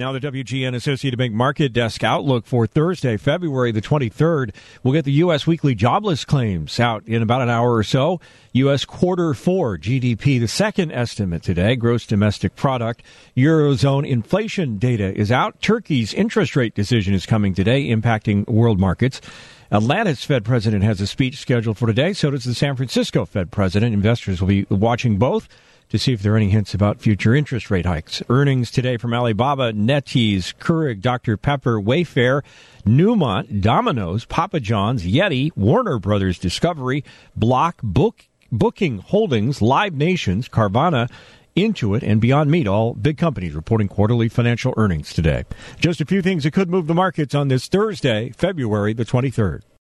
Now, the WGN Associated Bank Market Desk outlook for Thursday, February the 23rd. We'll get the U.S. weekly jobless claims out in about an hour or so. U.S. quarter four GDP, the second estimate today, gross domestic product. Eurozone inflation data is out. Turkey's interest rate decision is coming today, impacting world markets. Atlanta's Fed president has a speech scheduled for today. So does the San Francisco Fed president. Investors will be watching both to see if there are any hints about future interest rate hikes. Earnings today from Alibaba, NetEase, Keurig, Dr. Pepper, Wayfair, Newmont, Domino's, Papa John's, Yeti, Warner Brothers Discovery, Block, Book, Booking Holdings, Live Nations, Carvana, Intuit, and Beyond Meat, all big companies reporting quarterly financial earnings today. Just a few things that could move the markets on this Thursday, February the 23rd.